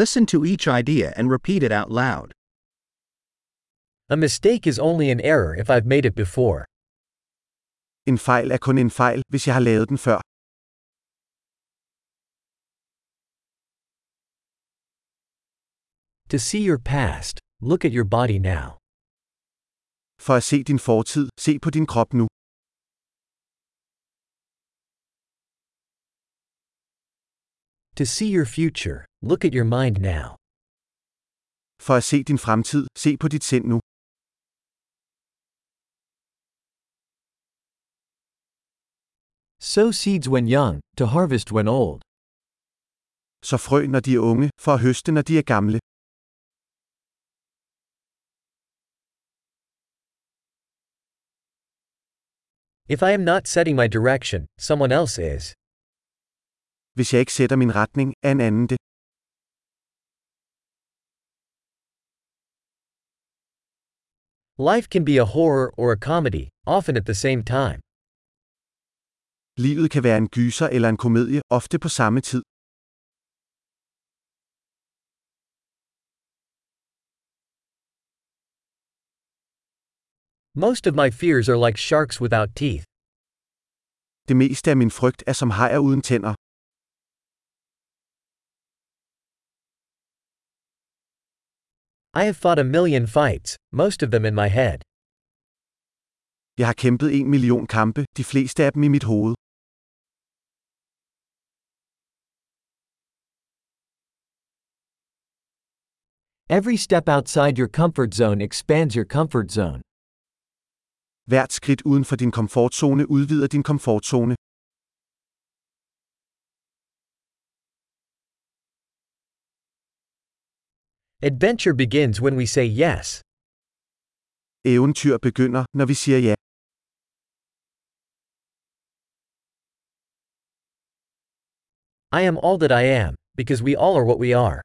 Listen to each idea and repeat it out loud. A mistake is only an error if I've made it before. En fejl er kun en fejl, hvis jeg har lavet den før. To see your past, look at your body now. For at se din fortid, se på din krop nu. To see your future, look at your mind now. For at se din fremtid, se på dit sind nu. Sow seeds when young, to harvest when old. Så frø, når de er unge, for at høste, når de er gamle. If I am not setting my direction, someone else is. Hvis jeg ikke sætter min retning, er en anden det. Life can be a horror or a comedy, often at the same time. Livet kan være en gyser eller en komedie, ofte på samme tid. Most of my fears are like sharks without teeth. Det meste af min frygt er som hajer uden tænder. I have fought a million fights, most of them in my head. Jeg har kæmpet en million kampe, de fleste af dem i mit hoved. Every step outside your comfort zone expands your comfort zone. Hvert skridt uden for din komfortzone udvider din komfortzone. Adventure begins when we say yes. Eventyr begynder, når vi siger ja. I am all that I am, because we all are what we are.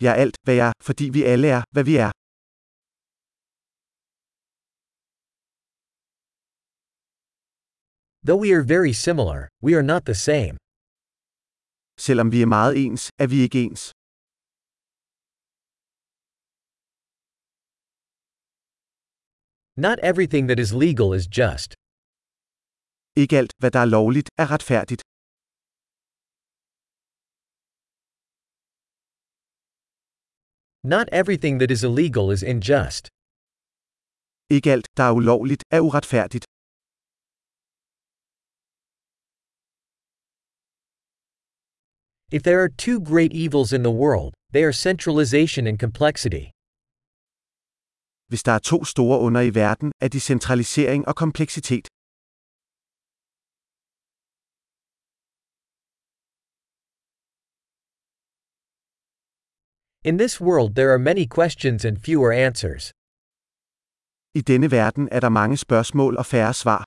Jeg er alt, hvad jeg er, fordi vi alle er, hvad vi er. Though we are very similar, we are not the same. Selvom vi er meget ens, er vi ikke ens. Not everything that is legal is just. Ikke alt, hvad der er lovligt, er retfærdigt. Not everything that is illegal is unjust. Ikke alt, der er ulovligt, er uretfærdigt. If there are two great evils in the world, they are centralization and complexity. Hvis der er to store under i verden, er de centralisering og kompleksitet. In this world, there are many questions and fewer answers. I denne verden er der mange spørgsmål og færre svar.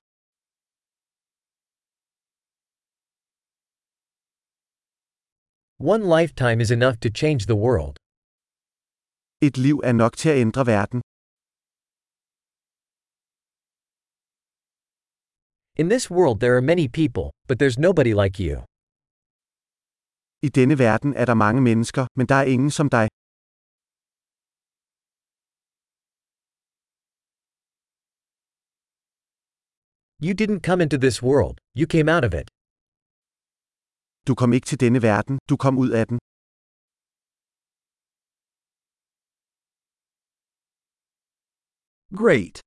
One lifetime is enough to change the world. Et liv er nok til at ændre verden. In this world, there are many people, but there's nobody like you. I denne verden er der mange mennesker, men der er ingen som dig. You didn't come into this world, you came out of it. Du kom ikke til denne verden, du kom ud af den. Great!